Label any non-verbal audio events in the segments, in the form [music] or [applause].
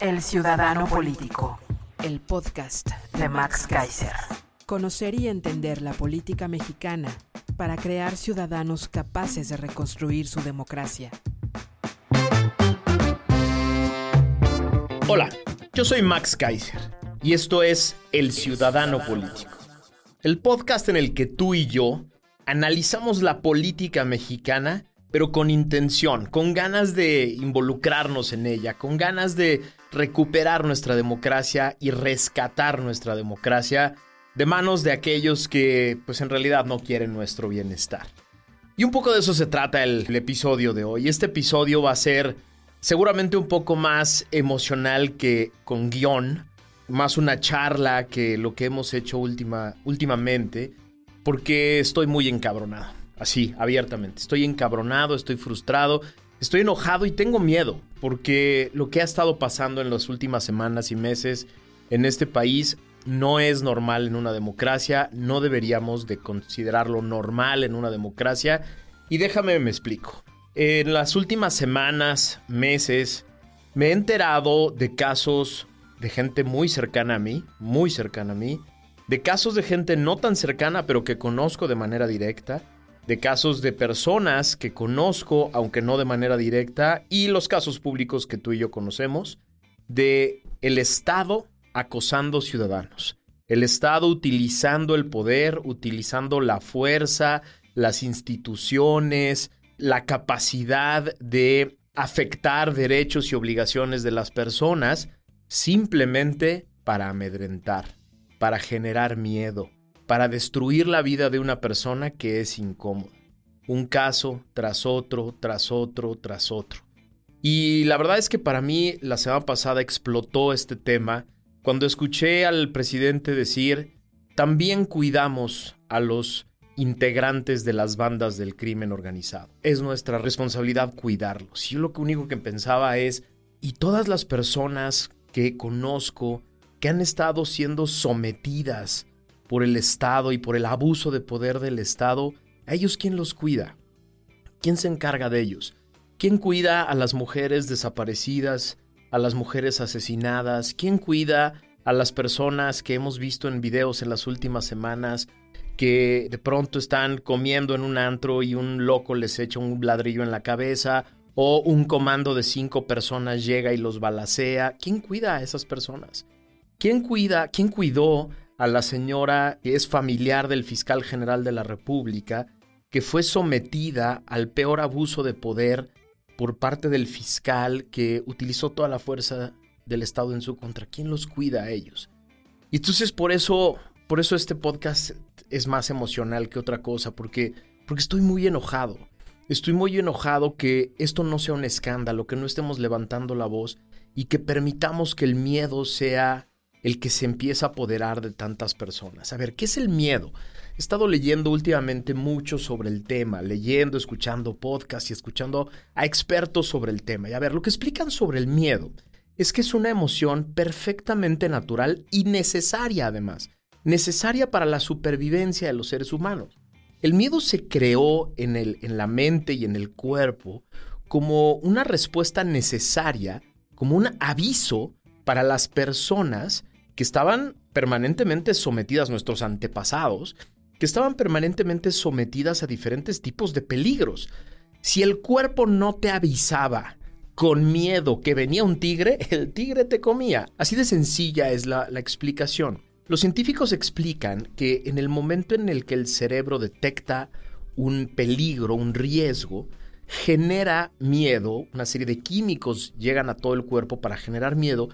El Ciudadano Político, el podcast de Max Kaiser. Conocer y entender la política mexicana para crear ciudadanos capaces de reconstruir su democracia. Hola, yo soy Max Kaiser y esto es El Ciudadano Político, el podcast en el que tú y yo analizamos la política mexicana, pero con intención, con ganas de involucrarnos en ella, con ganas de recuperar nuestra democracia y rescatar nuestra democracia de manos de aquellos que pues en realidad no quieren nuestro bienestar. Y un poco de eso se trata el, episodio de hoy. Este episodio va a ser seguramente un poco más emocional que con guion, más una charla que lo que hemos hecho última, últimamente, porque estoy muy encabronado, así, abiertamente. Estoy encabronado, estoy frustrado, estoy enojado y tengo miedo, porque lo que ha estado pasando en las últimas semanas y meses en este país no es normal en una democracia, no deberíamos de considerarlo normal en una democracia. Y déjame me explico. En las últimas semanas, meses, me he enterado de casos de gente muy cercana a mí, muy cercana a mí, de casos de gente no tan cercana pero que conozco de manera directa, de casos de personas que conozco aunque no de manera directa y los casos públicos que tú y yo conocemos de el Estado acosando ciudadanos. El Estado utilizando el poder, utilizando la fuerza, las instituciones, la capacidad de afectar derechos y obligaciones de las personas simplemente para amedrentar, para generar miedo, para destruir la vida de una persona que es incómoda. Un caso tras otro, tras otro, tras otro. Y la verdad es que para mí la semana pasada explotó este tema cuando escuché al presidente decir, también cuidamos a los integrantes de las bandas del crimen organizado. Es nuestra responsabilidad cuidarlos. Yo lo único que pensaba es, ¿y todas las personas que conozco que han estado siendo sometidas por el Estado y por el abuso de poder del Estado, ¿a ellos quién los cuida? ¿Quién se encarga de ellos? ¿Quién cuida a las mujeres desaparecidas, a las mujeres asesinadas? ¿Quién cuida a las personas que hemos visto en videos en las últimas semanas que de pronto están comiendo en un antro y un loco les echa un ladrillo en la cabeza o un comando de cinco personas llega y los balacea. ¿Quién cuida a esas personas? ¿Quién cuida, quién cuidó a la señora que es familiar del fiscal general de la República que fue sometida al peor abuso de poder por parte del fiscal que utilizó toda la fuerza del Estado en su contra? ¿Quién los cuida a ellos? Y entonces por eso, por eso este podcast es más emocional que otra cosa, porque, porque estoy muy enojado. Estoy muy enojado que esto no sea un escándalo, que no estemos levantando la voz y que permitamos que el miedo sea el que se empieza a apoderar de tantas personas. A ver, ¿qué es el miedo? He estado leyendo últimamente mucho sobre el tema, leyendo, escuchando podcasts y escuchando a expertos sobre el tema. Y a ver, lo que explican sobre el miedo es que es una emoción perfectamente natural y necesaria además necesaria para la supervivencia de los seres humanos. El miedo se creó en, el, en la mente y en el cuerpo como una respuesta necesaria, como un aviso para las personas que estaban permanentemente sometidas, nuestros antepasados, que estaban permanentemente sometidas a diferentes tipos de peligros. Si el cuerpo no te avisaba con miedo que venía un tigre, [laughs] el tigre te comía. Así de sencilla es la, explicación. Los científicos explican que en el momento en el que el cerebro detecta un peligro, un riesgo, genera miedo, una serie de químicos llegan a todo el cuerpo para generar miedo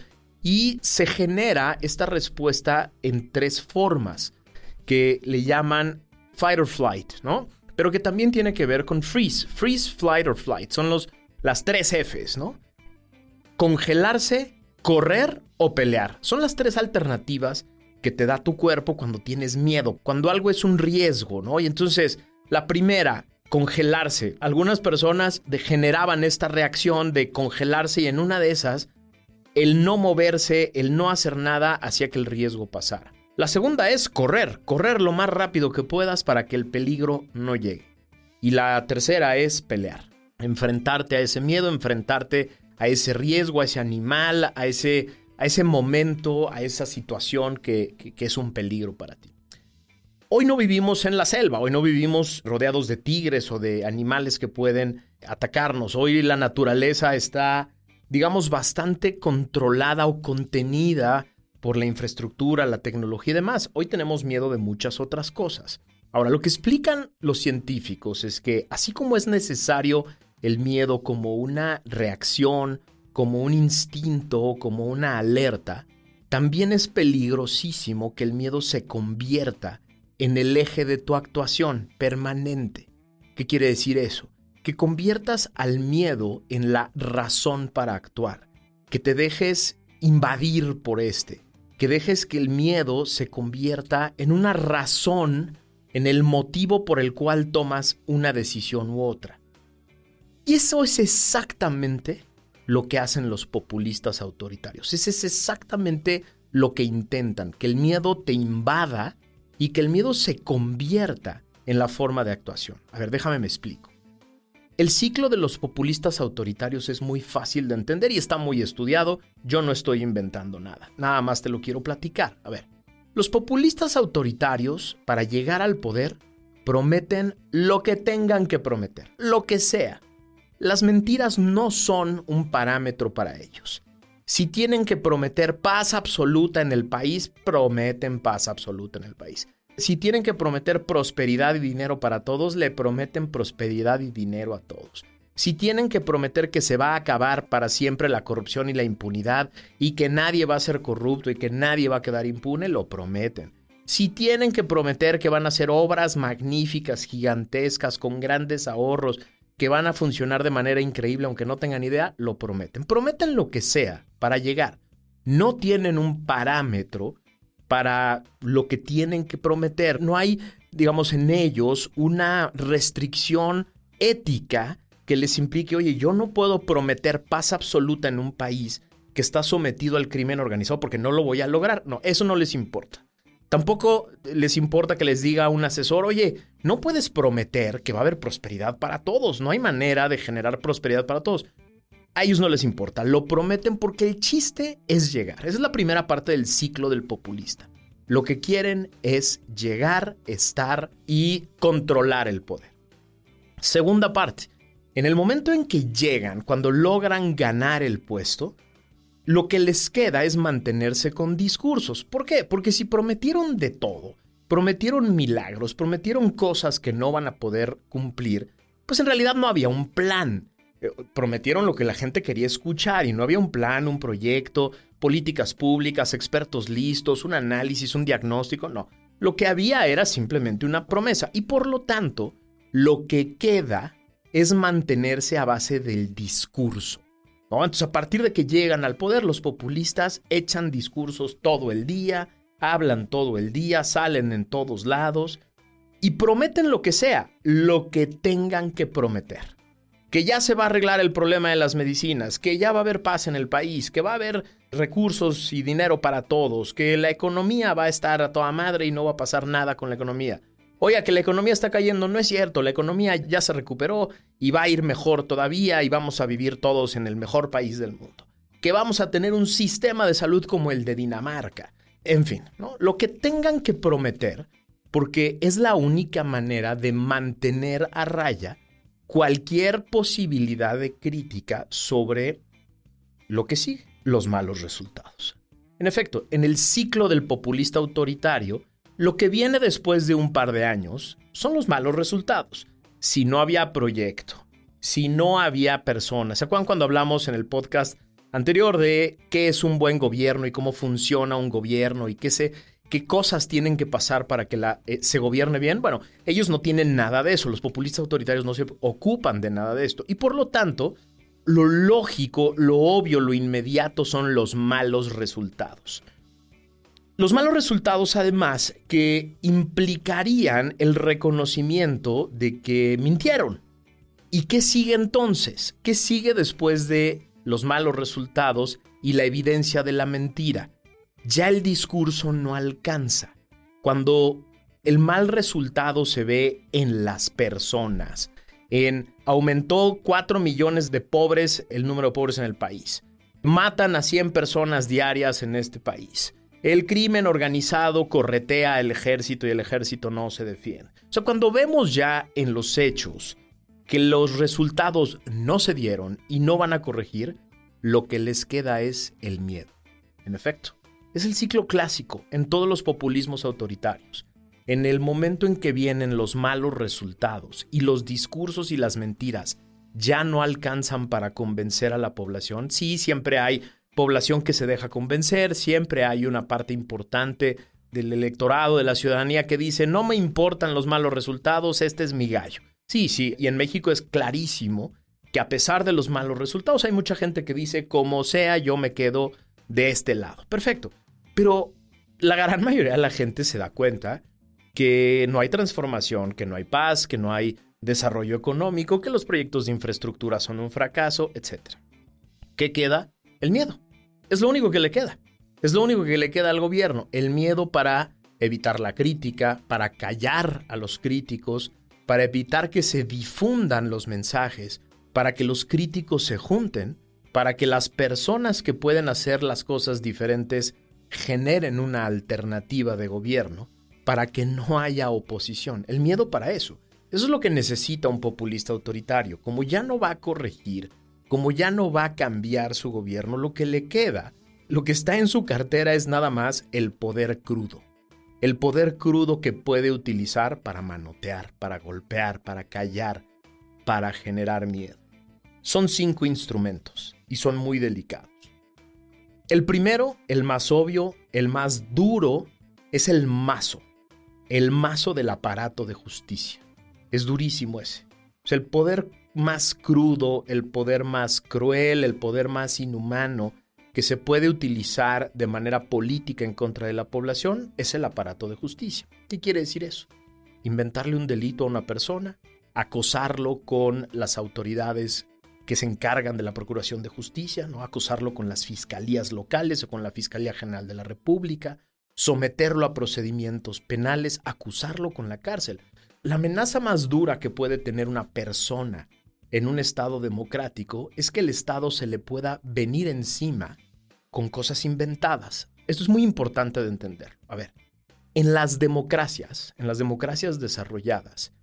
y se genera esta respuesta en tres formas que le llaman fight or flight, ¿no? pero que también tiene que ver con freeze. Freeze, flight or flight. Son los, las tres Fs, ¿no? Congelarse, correr o pelear. Son las tres alternativas que te da tu cuerpo cuando tienes miedo, cuando algo es un riesgo, ¿no? Y entonces, la primera, congelarse. Algunas personas generaban esta reacción de congelarse y en una de esas, el no moverse, el no hacer nada hacía que el riesgo pasara. La segunda es correr, correr lo más rápido que puedas para que el peligro no llegue. Y la tercera es pelear, enfrentarte a ese miedo, enfrentarte a ese riesgo, a ese animal, a ese, a ese momento, a esa situación que, que es un peligro para ti. Hoy no vivimos en la selva, hoy no vivimos rodeados de tigres o de animales que pueden atacarnos. Hoy la naturaleza está, digamos, bastante controlada o contenida por la infraestructura, la tecnología y demás. Hoy tenemos miedo de muchas otras cosas. Ahora, lo que explican los científicos es que así como es necesario el miedo como una reacción, como un instinto, como una alerta, también es peligrosísimo que el miedo se convierta en el eje de tu actuación permanente. ¿Qué quiere decir eso? Que conviertas al miedo en la razón para actuar, que te dejes invadir por este, que dejes que el miedo se convierta en una razón, en el motivo por el cual tomas una decisión u otra. Y eso es exactamente lo que hacen los populistas autoritarios. Ese es exactamente lo que intentan, que el miedo te invada y que el miedo se convierta en la forma de actuación. A ver, déjame me explico. El ciclo de los populistas autoritarios es muy fácil de entender y está muy estudiado. Yo no estoy inventando nada. Nada más te lo quiero platicar. A ver, los populistas autoritarios, para llegar al poder, prometen lo que tengan que prometer, lo que sea. Las mentiras no son un parámetro para ellos. Si tienen que prometer paz absoluta en el país, prometen paz absoluta en el país. Si tienen que prometer prosperidad y dinero para todos, le prometen prosperidad y dinero a todos. Si tienen que prometer que se va a acabar para siempre la corrupción y la impunidad y que nadie va a ser corrupto y que nadie va a quedar impune, lo prometen. Si tienen que prometer que van a hacer obras magníficas, gigantescas, con grandes ahorros, que van a funcionar de manera increíble aunque no tengan idea, lo prometen. Prometen lo que sea para llegar. No tienen un parámetro para lo que tienen que prometer. No hay, digamos, en ellos una restricción ética que les implique, oye, yo no puedo prometer paz absoluta en un país que está sometido al crimen organizado porque no lo voy a lograr. No, eso no les importa. Tampoco les importa que les diga un asesor, oye, no puedes prometer que va a haber prosperidad para todos. No hay manera de generar prosperidad para todos. A ellos no les importa, lo prometen porque el chiste es llegar. Esa es la primera parte del ciclo del populista. Lo que quieren es llegar, estar y controlar el poder. Segunda parte, en el momento en que llegan, cuando logran ganar el puesto, lo que les queda es mantenerse con discursos. ¿Por qué? Porque si prometieron de todo, prometieron milagros, prometieron cosas que no van a poder cumplir, pues en realidad no había un plan. Eh, prometieron lo que la gente quería escuchar y no había un plan, un proyecto, políticas públicas, expertos listos, un análisis, un diagnóstico, no. Lo que había era simplemente una promesa y por lo tanto lo que queda es mantenerse a base del discurso. Entonces a partir de que llegan al poder los populistas echan discursos todo el día, hablan todo el día, salen en todos lados y prometen lo que sea, lo que tengan que prometer que ya se va a arreglar el problema de las medicinas, que ya va a haber paz en el país, que va a haber recursos y dinero para todos, que la economía va a estar a toda madre y no va a pasar nada con la economía. Oiga, que la economía está cayendo, no es cierto, la economía ya se recuperó y va a ir mejor todavía y vamos a vivir todos en el mejor país del mundo. Que vamos a tener un sistema de salud como el de Dinamarca. En fin, ¿no? lo que tengan que prometer, porque es la única manera de mantener a raya cualquier posibilidad de crítica sobre lo que sigue, los malos resultados. En efecto, en el ciclo del populista autoritario, lo que viene después de un par de años son los malos resultados. Si no había proyecto, si no había personas. ¿Se acuerdan cuando hablamos en el podcast anterior de qué es un buen gobierno y cómo funciona un gobierno y qué se, qué cosas tienen que pasar para que eh, se gobierne bien. Bueno, ellos no tienen nada de eso, los populistas autoritarios no se ocupan de nada de esto. Y por lo tanto, lo lógico, lo obvio, lo inmediato son los malos resultados. Los malos resultados, además, que implicarían el reconocimiento de que mintieron. ¿Y qué sigue entonces? ¿Qué sigue después de los malos resultados y la evidencia de la mentira? Ya el discurso no alcanza. Cuando el mal resultado se ve en las personas, en aumentó 4 millones de pobres el número de pobres en el país. Matan a 100 personas diarias en este país. El crimen organizado corretea al ejército y el ejército no se defiende. O sea, cuando vemos ya en los hechos que los resultados no se dieron y no van a corregir, lo que les queda es el miedo. En efecto, es el ciclo clásico en todos los populismos autoritarios. En el momento en que vienen los malos resultados y los discursos y las mentiras ya no alcanzan para convencer a la población, sí, siempre hay población que se deja convencer, siempre hay una parte importante del electorado, de la ciudadanía que dice, no me importan los malos resultados, este es mi gallo. Sí, sí, y en México es clarísimo que a pesar de los malos resultados hay mucha gente que dice, como sea, yo me quedo de este lado. Perfecto. Pero la gran mayoría de la gente se da cuenta que no hay transformación, que no hay paz, que no hay desarrollo económico, que los proyectos de infraestructura son un fracaso, etc. ¿Qué queda? El miedo. Es lo único que le queda. Es lo único que le queda al gobierno. El miedo para evitar la crítica, para callar a los críticos, para evitar que se difundan los mensajes, para que los críticos se junten, para que las personas que pueden hacer las cosas diferentes generen una alternativa de gobierno, para que no haya oposición. El miedo para eso. Eso es lo que necesita un populista autoritario. Como ya no va a corregir, como ya no va a cambiar su gobierno, lo que le queda, lo que está en su cartera es nada más el poder crudo. El poder crudo que puede utilizar para manotear, para golpear, para callar, para generar miedo. Son cinco instrumentos y son muy delicados. El primero, el más obvio, el más duro, es el mazo. El mazo del aparato de justicia. Es durísimo ese. Es el poder más crudo, el poder más cruel, el poder más inhumano que se puede utilizar de manera política en contra de la población es el aparato de justicia. ¿Qué quiere decir eso? Inventarle un delito a una persona, acosarlo con las autoridades que se encargan de la Procuración de Justicia, ¿no? acosarlo con las fiscalías locales o con la Fiscalía General de la República, someterlo a procedimientos penales, acusarlo con la cárcel. La amenaza más dura que puede tener una persona en un Estado democrático es que el Estado se le pueda venir encima con cosas inventadas. Esto es muy importante de entender. A ver, en las democracias, en las democracias desarrolladas,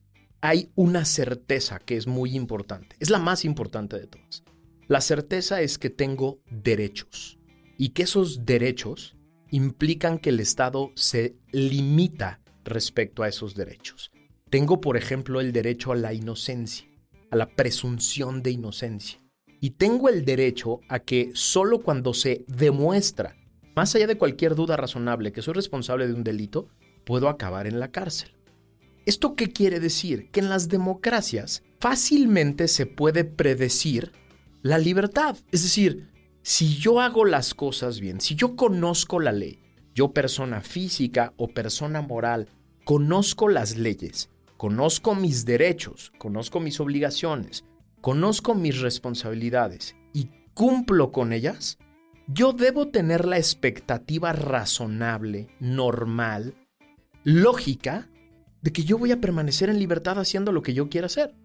hay una certeza que es muy importante. Es la más importante de todas. La certeza es que tengo derechos y que esos derechos implican que el Estado se limita respecto a esos derechos. Tengo, por ejemplo, el derecho a la inocencia a la presunción de inocencia. Y tengo el derecho a que solo cuando se demuestra, más allá de cualquier duda razonable, que soy responsable de un delito, puedo acabar en la cárcel. ¿Esto qué quiere decir? Que en las democracias fácilmente se puede predecir la libertad. Es decir, si yo hago las cosas bien, si yo conozco la ley, yo persona física o persona moral, conozco las leyes, conozco mis derechos, conozco mis obligaciones, conozco mis responsabilidades y cumplo con ellas, yo debo tener la expectativa razonable, normal, lógica, de que yo voy a permanecer en libertad haciendo lo que yo quiera hacer.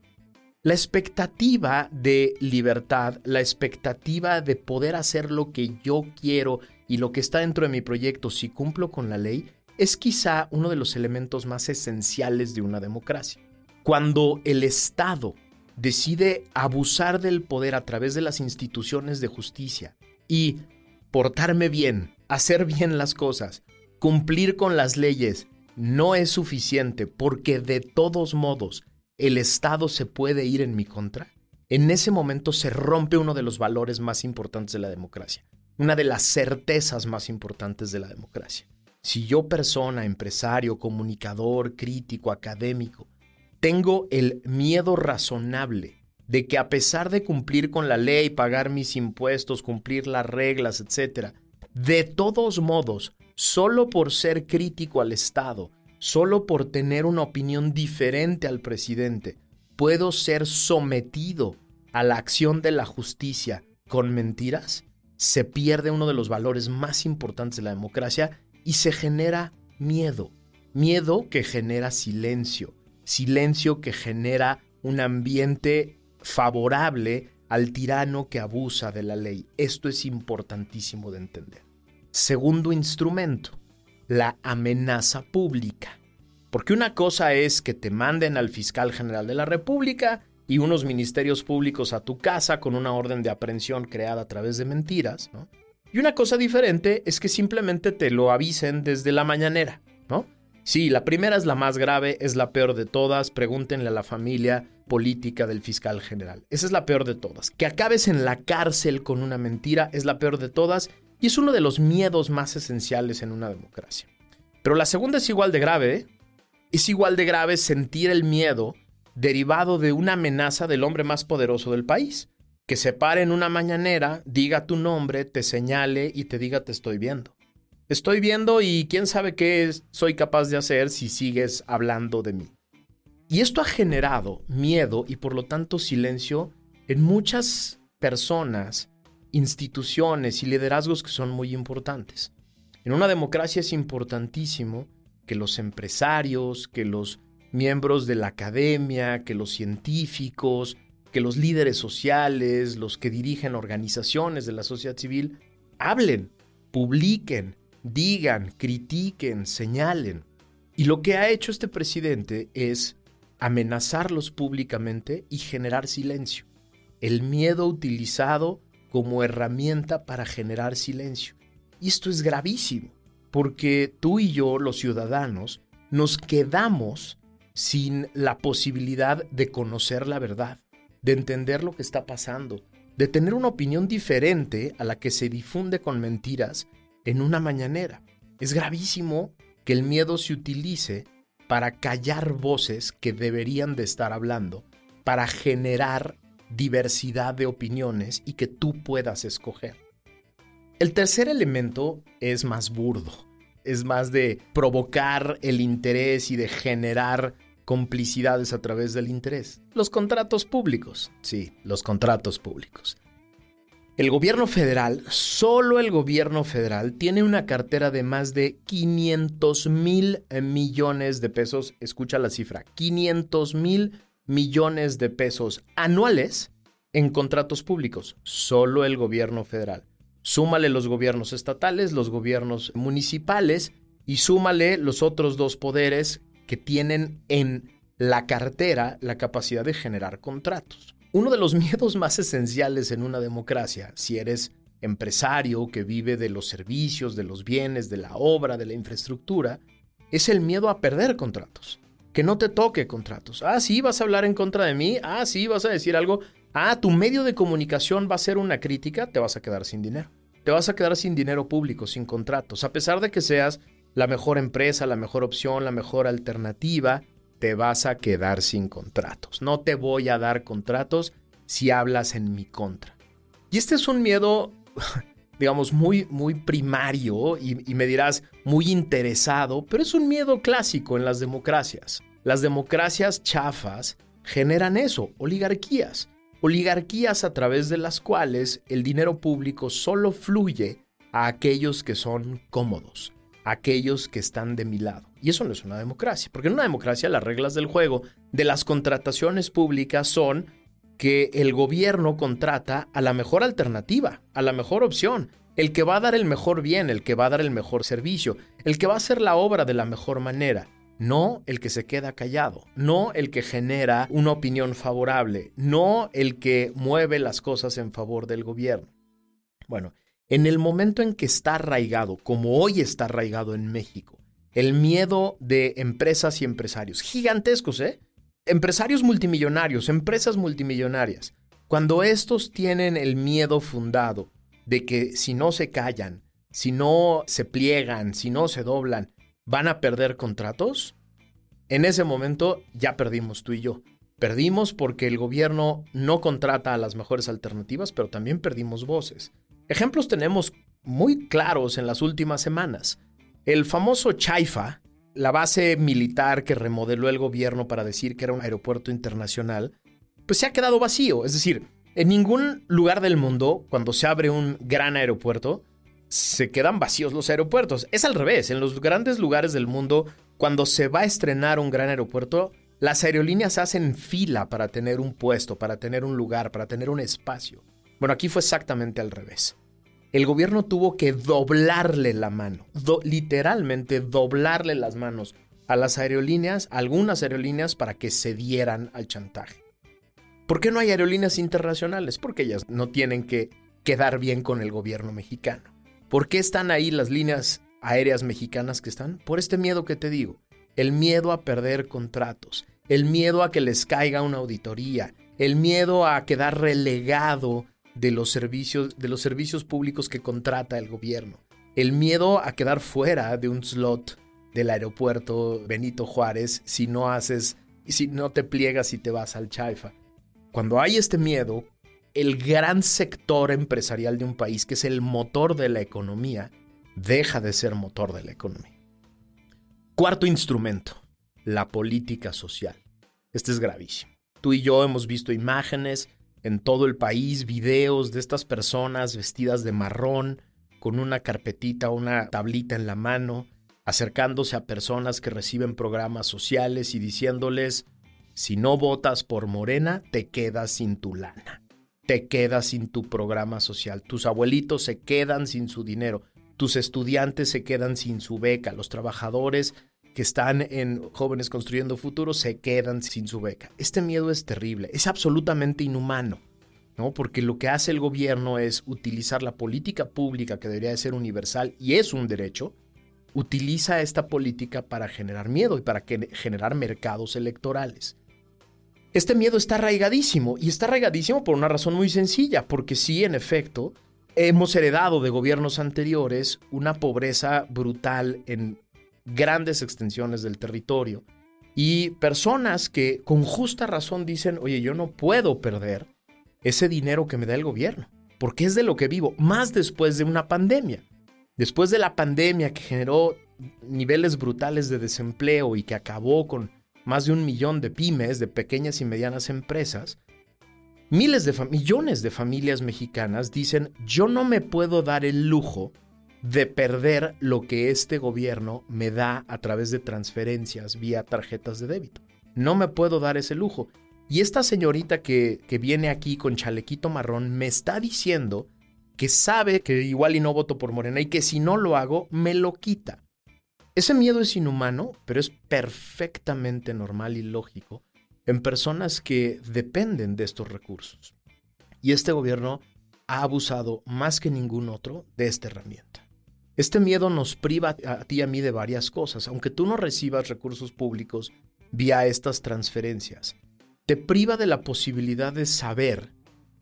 La expectativa de libertad, la expectativa de poder hacer lo que yo quiero y lo que está dentro de mi proyecto si cumplo con la ley, es quizá uno de los elementos más esenciales de una democracia. Cuando el Estado decide abusar del poder a través de las instituciones de justicia y portarme bien, hacer bien las cosas, cumplir con las leyes, no es suficiente porque de todos modos el Estado se puede ir en mi contra, en ese momento se rompe uno de los valores más importantes de la democracia, una de las certezas más importantes de la democracia. si yo persona, empresario, comunicador, crítico, académico, tengo el miedo razonable de que a pesar de cumplir con la ley, pagar mis impuestos, cumplir las reglas, etc., de todos modos, solo por ser crítico al Estado, solo por tener una opinión diferente al presidente, puedo ser sometido a la acción de la justicia con mentiras, se pierde uno de los valores más importantes de la democracia y se genera miedo. Miedo que genera silencio. Silencio que genera un ambiente favorable al tirano que abusa de la ley. Esto es importantísimo de entender. Segundo instrumento, la amenaza pública. Porque una cosa es que te manden al fiscal general de la República y unos ministerios públicos a tu casa con una orden de aprehensión creada a través de mentiras, ¿no? Y una cosa diferente es que simplemente te lo avisen desde la mañanera, ¿no? Sí, la primera es la más grave, es la peor de todas, pregúntenle a la familia política del fiscal general. Esa es la peor de todas. Que acabes en la cárcel con una mentira es la peor de todas y es uno de los miedos más esenciales en una democracia. Pero la segunda es igual de grave. Es igual de grave sentir el miedo derivado de una amenaza del hombre más poderoso del país, que se pare en una mañanera, diga tu nombre, te señale y te diga te estoy viendo. Estoy viendo y quién sabe qué soy capaz de hacer si sigues hablando de mí. Y esto ha generado miedo y por lo tanto silencio en muchas personas, instituciones y liderazgos que son muy importantes. En una democracia es importantísimo que los empresarios, que los miembros de la academia, que los científicos, que los líderes sociales, los que dirigen organizaciones de la sociedad civil, hablen, publiquen, digan, critiquen, señalen. Y lo que ha hecho este presidente es amenazarlos públicamente y generar silencio. El miedo utilizado como herramienta para generar silencio. Y esto es gravísimo, porque tú y yo, los ciudadanos, nos quedamos sin la posibilidad de conocer la verdad, de entender lo que está pasando, de tener una opinión diferente a la que se difunde con mentiras en una mañanera. Es gravísimo que el miedo se utilice para callar voces que deberían de estar hablando, para generar diversidad de opiniones y que tú puedas escoger. El tercer elemento es más burdo, es más de provocar el interés y de generar complicidades a través del interés. Los contratos públicos. Sí, los contratos públicos. El gobierno federal, solo el gobierno federal, tiene una cartera de más de 500 mil millones de pesos. Escucha la cifra, 500 mil millones de pesos anuales en contratos públicos. Solo el gobierno federal. Súmale los gobiernos estatales, los gobiernos municipales y súmale los otros dos poderes que tienen en la cartera la capacidad de generar contratos. Uno de los [laughs] miedos más esenciales en una democracia, si eres empresario que vive de los servicios, de los bienes, de la obra, de la infraestructura, es el miedo a perder contratos. Que no te toque contratos. Ah, sí, vas a hablar en contra de mí. Ah, sí, vas a decir algo. Ah, tu medio de comunicación va a ser una crítica. Te vas a quedar sin dinero. Te vas a quedar sin dinero público, sin contratos. A pesar de que seas la mejor empresa, la mejor opción, la mejor alternativa, te vas a quedar sin contratos. No te voy a dar contratos si hablas en mi contra. Y este es un miedo, digamos, muy, muy primario y, y, me dirás muy interesado, pero es un miedo clásico en las democracias. Las democracias chafas generan eso, oligarquías. Oligarquías a través de las cuales el dinero público solo fluye a aquellos que son cómodos, aquellos que están de mi lado. Y eso no es una democracia, porque en una democracia las reglas del juego de las contrataciones públicas son que el gobierno contrata a la mejor alternativa, a la mejor opción, el que va a dar el mejor bien, el que va a dar el mejor servicio, el que va a hacer la obra de la mejor manera, no el que se queda callado, no el que genera una opinión favorable, no el que mueve las cosas en favor del gobierno. Bueno, en el momento en que está arraigado, como hoy está arraigado en México, el miedo de empresas y empresarios, gigantescos, ¿eh? Empresarios multimillonarios, empresas multimillonarias, cuando estos tienen el miedo fundado de que si no se callan, si no se pliegan, si no se doblan, van a perder contratos, en ese momento ya perdimos tú y yo. Perdimos porque el gobierno no contrata a las mejores alternativas, pero también perdimos voces. Ejemplos tenemos muy claros en las últimas semanas. El famoso Chaifa, la base militar que remodeló el gobierno para decir que era un aeropuerto internacional, pues se ha quedado vacío. Es decir, en ningún lugar del mundo, cuando se abre un gran aeropuerto, se quedan vacíos los aeropuertos. Es al revés. En los grandes lugares del mundo, cuando se va a estrenar un gran aeropuerto, las aerolíneas hacen fila para tener un puesto, para tener un lugar, para tener un espacio. Bueno, aquí fue exactamente al revés. El gobierno tuvo que doblarle la mano, literalmente doblarle las manos a las aerolíneas, algunas aerolíneas, para que cedieran al chantaje. ¿Por qué no hay aerolíneas internacionales? Porque ellas no tienen que quedar bien con el gobierno mexicano. ¿Por qué están ahí las líneas aéreas mexicanas que están? Por este miedo que te digo. El miedo a perder contratos, el miedo a que les caiga una auditoría, el miedo a quedar relegado de los servicios, de los servicios públicos que contrata el gobierno, el miedo a quedar fuera de un slot del aeropuerto Benito Juárez si no haces, si no te pliegas y te vas al Chaifa. Cuando hay este miedo, el gran sector empresarial de un país, que es el motor de la economía, deja de ser motor de la economía. Cuarto instrumento, la política social. Este es gravísimo. Tú y yo hemos visto imágenes en todo el país, videos de estas personas vestidas de marrón, con una carpetita o una tablita en la mano, acercándose a personas que reciben programas sociales y diciéndoles, si no votas por Morena, te quedas sin tu lana te quedas sin tu programa social. Tus abuelitos se quedan sin su dinero. Tus estudiantes se quedan sin su beca. Los trabajadores que están en Jóvenes Construyendo Futuro se quedan sin su beca. Este miedo es terrible, es absolutamente inhumano, ¿no? Porque lo que hace el gobierno es utilizar la política pública que debería de ser universal y es un derecho, utiliza esta política para generar miedo y para generar mercados electorales. Este miedo está arraigadísimo y está arraigadísimo por una razón muy sencilla, porque sí, en efecto, hemos heredado de gobiernos anteriores una pobreza brutal en grandes extensiones del territorio y personas que con justa razón dicen, oye, yo no puedo perder ese dinero que me da el gobierno, porque es de lo que vivo, más después de una pandemia. Después de la pandemia que generó niveles brutales de desempleo y que acabó con más de un millón de pymes, de pequeñas y medianas empresas, miles de millones de familias mexicanas dicen, yo no me puedo dar el lujo de perder lo que este gobierno me da a través de transferencias vía tarjetas de débito. No me puedo dar ese lujo. Y esta señorita que, que viene aquí con chalequito marrón me está diciendo que sabe que igual y no voto por Morena y que si no lo hago, me lo quita. Ese miedo es inhumano, pero es perfectamente normal y lógico en personas que dependen de estos recursos. Y este gobierno ha abusado más que ningún otro de esta herramienta. Este miedo nos priva a ti y a mí de varias cosas, aunque tú no recibas recursos públicos vía estas transferencias. Te priva de la posibilidad de saber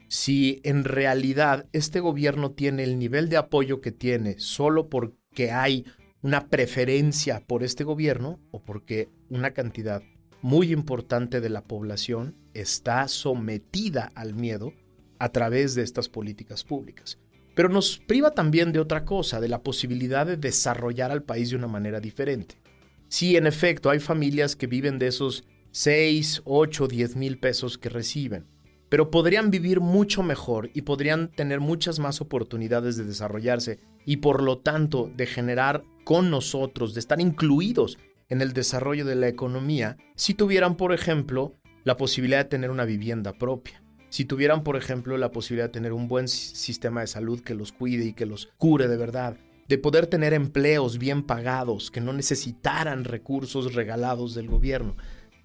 si en realidad este gobierno tiene el nivel de apoyo que tiene solo porque hay una preferencia por este gobierno o porque una cantidad muy importante de la población está sometida al miedo a través de estas políticas públicas. Pero nos priva también de otra cosa, de la posibilidad de desarrollar al país de una manera diferente. Sí, en efecto, hay familias que viven de esos 6, 8, 10 mil pesos que reciben, pero podrían vivir mucho mejor y podrían tener muchas más oportunidades de desarrollarse y por lo tanto de generar con nosotros, de estar incluidos en el desarrollo de la economía, si tuvieran, por ejemplo, la posibilidad de tener una vivienda propia, si tuvieran, por ejemplo, la posibilidad de tener un buen sistema de salud que los cuide y que los cure de verdad, de poder tener empleos bien pagados, que no necesitaran recursos regalados del gobierno.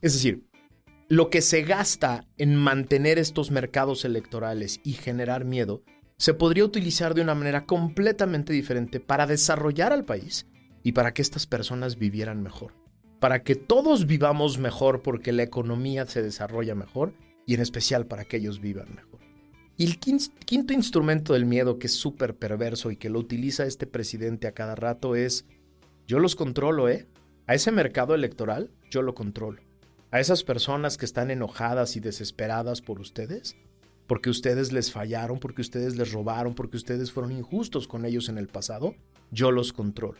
Es decir, lo que se gasta en mantener estos mercados electorales y generar miedo, se podría utilizar de una manera completamente diferente para desarrollar al país y para que estas personas vivieran mejor. Para que todos vivamos mejor porque la economía se desarrolla mejor y en especial para que ellos vivan mejor. Y el quinto instrumento del miedo, que es súper perverso y que lo utiliza este presidente a cada rato, es yo los controlo, ¿eh? A ese mercado electoral yo lo controlo. A esas personas que están enojadas y desesperadas por ustedes, porque ustedes les fallaron, porque ustedes les robaron, porque ustedes fueron injustos con ellos en el pasado, yo los controlo.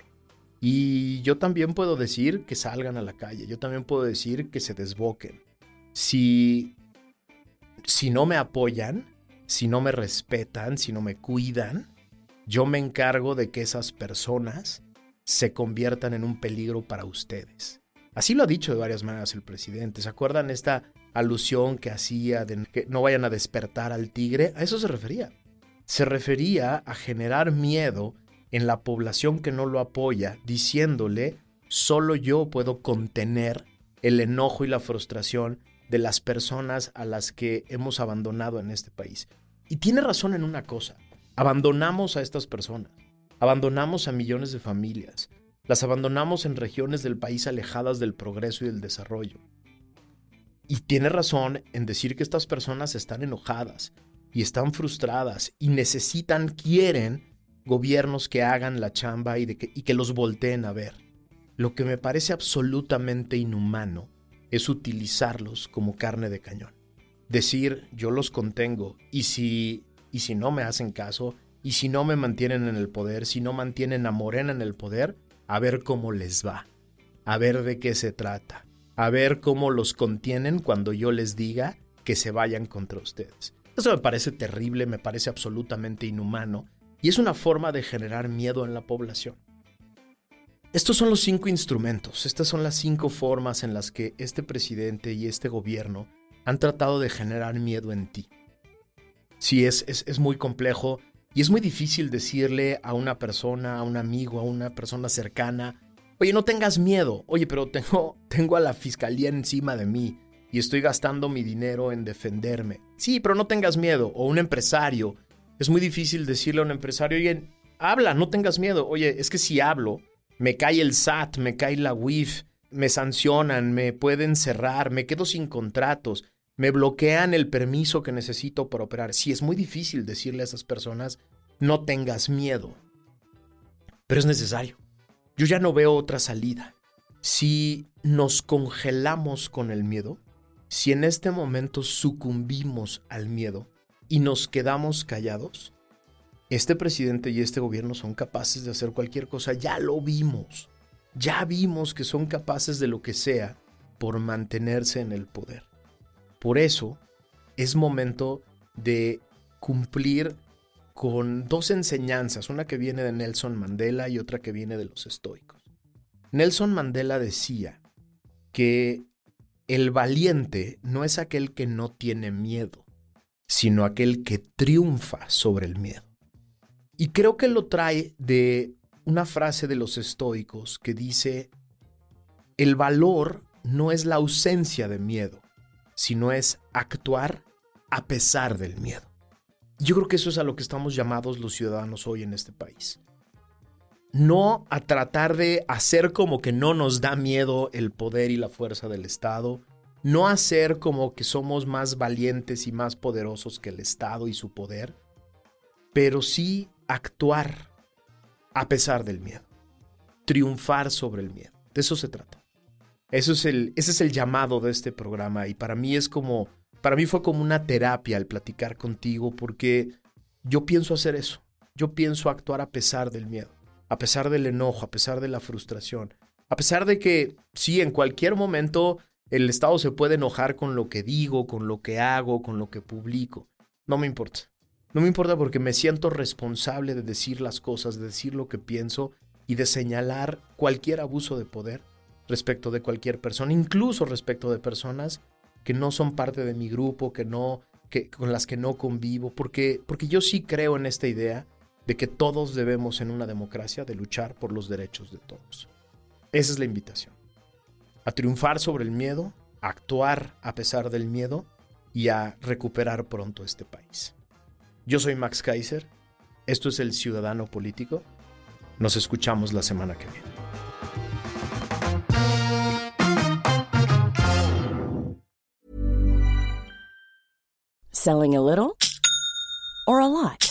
Y yo también puedo decir que salgan a la calle, yo también puedo decir que se desboquen. Si, si no me apoyan, si no me respetan, si no me cuidan, yo me encargo de que esas personas se conviertan en un peligro para ustedes. Así lo ha dicho de varias maneras el presidente. ¿Se acuerdan esta alusión que hacía de que no vayan a despertar al tigre? A eso se refería. Se refería a generar miedo en la población que no lo apoya, diciéndole, solo yo puedo contener el enojo y la frustración de las personas a las que hemos abandonado en este país. Y tiene razón en una cosa, abandonamos a estas personas, abandonamos a millones de familias, las abandonamos en regiones del país alejadas del progreso y del desarrollo. Y tiene razón en decir que estas personas están enojadas y están frustradas y necesitan, quieren gobiernos que hagan la chamba y, que, y que los volteen a ver. Lo que me parece absolutamente inhumano es utilizarlos como carne de cañón. Decir, yo los contengo y si, y si no me hacen caso, y si no me mantienen en el poder, si no mantienen a Morena en el poder, a ver cómo les va, a ver de qué se trata, a ver cómo los contienen cuando yo les diga que se vayan contra ustedes. Eso me parece terrible, me parece absolutamente inhumano y es una forma de generar miedo en la población. Estos son los cinco instrumentos, estas son las cinco formas en las que este presidente y este gobierno han tratado de generar miedo en ti. Sí, es, es, muy complejo y es muy difícil decirle a una persona, a un amigo, a una persona cercana, oye, no tengas miedo, oye, pero tengo, [laughs] tengo a la fiscalía encima de mí y estoy gastando mi dinero en defenderme. Sí, pero no tengas miedo, o un empresario es muy difícil decirle a un empresario, oye, habla, no tengas miedo. Oye, es que si hablo, me cae el SAT, me cae la WIF, me sancionan, me pueden cerrar, me quedo sin contratos, me bloquean el permiso que necesito para operar. Sí, es muy difícil decirle a esas personas, no tengas miedo. Pero es necesario. Yo ya no veo otra salida. Si nos congelamos con el miedo, si en este momento sucumbimos al miedo, y nos quedamos callados, este presidente y este gobierno son capaces de hacer cualquier cosa. Ya lo vimos. Ya vimos que son capaces de lo que sea por mantenerse en el poder. Por eso es momento de cumplir con dos enseñanzas, una que viene de Nelson Mandela y otra que viene de los estoicos. Nelson Mandela decía que el valiente no es aquel que no tiene miedo, sino aquel que triunfa sobre el miedo. Y creo que lo trae de una frase de los estoicos que dice, el valor no es la ausencia de miedo, sino es actuar a pesar del miedo. Yo creo que eso es a lo que estamos llamados los ciudadanos hoy en este país. No a tratar de hacer como que no nos da miedo el poder y la fuerza del Estado, no hacer como que somos más valientes y más poderosos que el Estado y su poder, pero sí actuar a pesar del miedo, triunfar sobre el miedo. De eso se trata. Eso es el, ese es el llamado de este programa y para mí es como, para mí fue como una terapia el platicar contigo porque yo pienso hacer eso. Yo pienso actuar a pesar del miedo, a pesar del enojo, a pesar de la frustración, a pesar de que sí, en cualquier momento el Estado se puede enojar con lo que digo, con lo que hago, con lo que publico. No me importa. No me importa porque me siento responsable de decir las cosas, de decir lo que pienso y de señalar cualquier abuso de poder respecto de cualquier persona, incluso respecto de personas que no son parte de mi grupo, que no, que, con las que no convivo, porque, porque yo sí creo en esta idea de que todos debemos en una democracia de luchar por los derechos de todos. Esa es la invitación a triunfar sobre el miedo, a actuar a pesar del miedo y a recuperar pronto este país. Yo soy Max Kaiser, esto es El Ciudadano Político, nos escuchamos la semana que viene. Selling a little or a lot?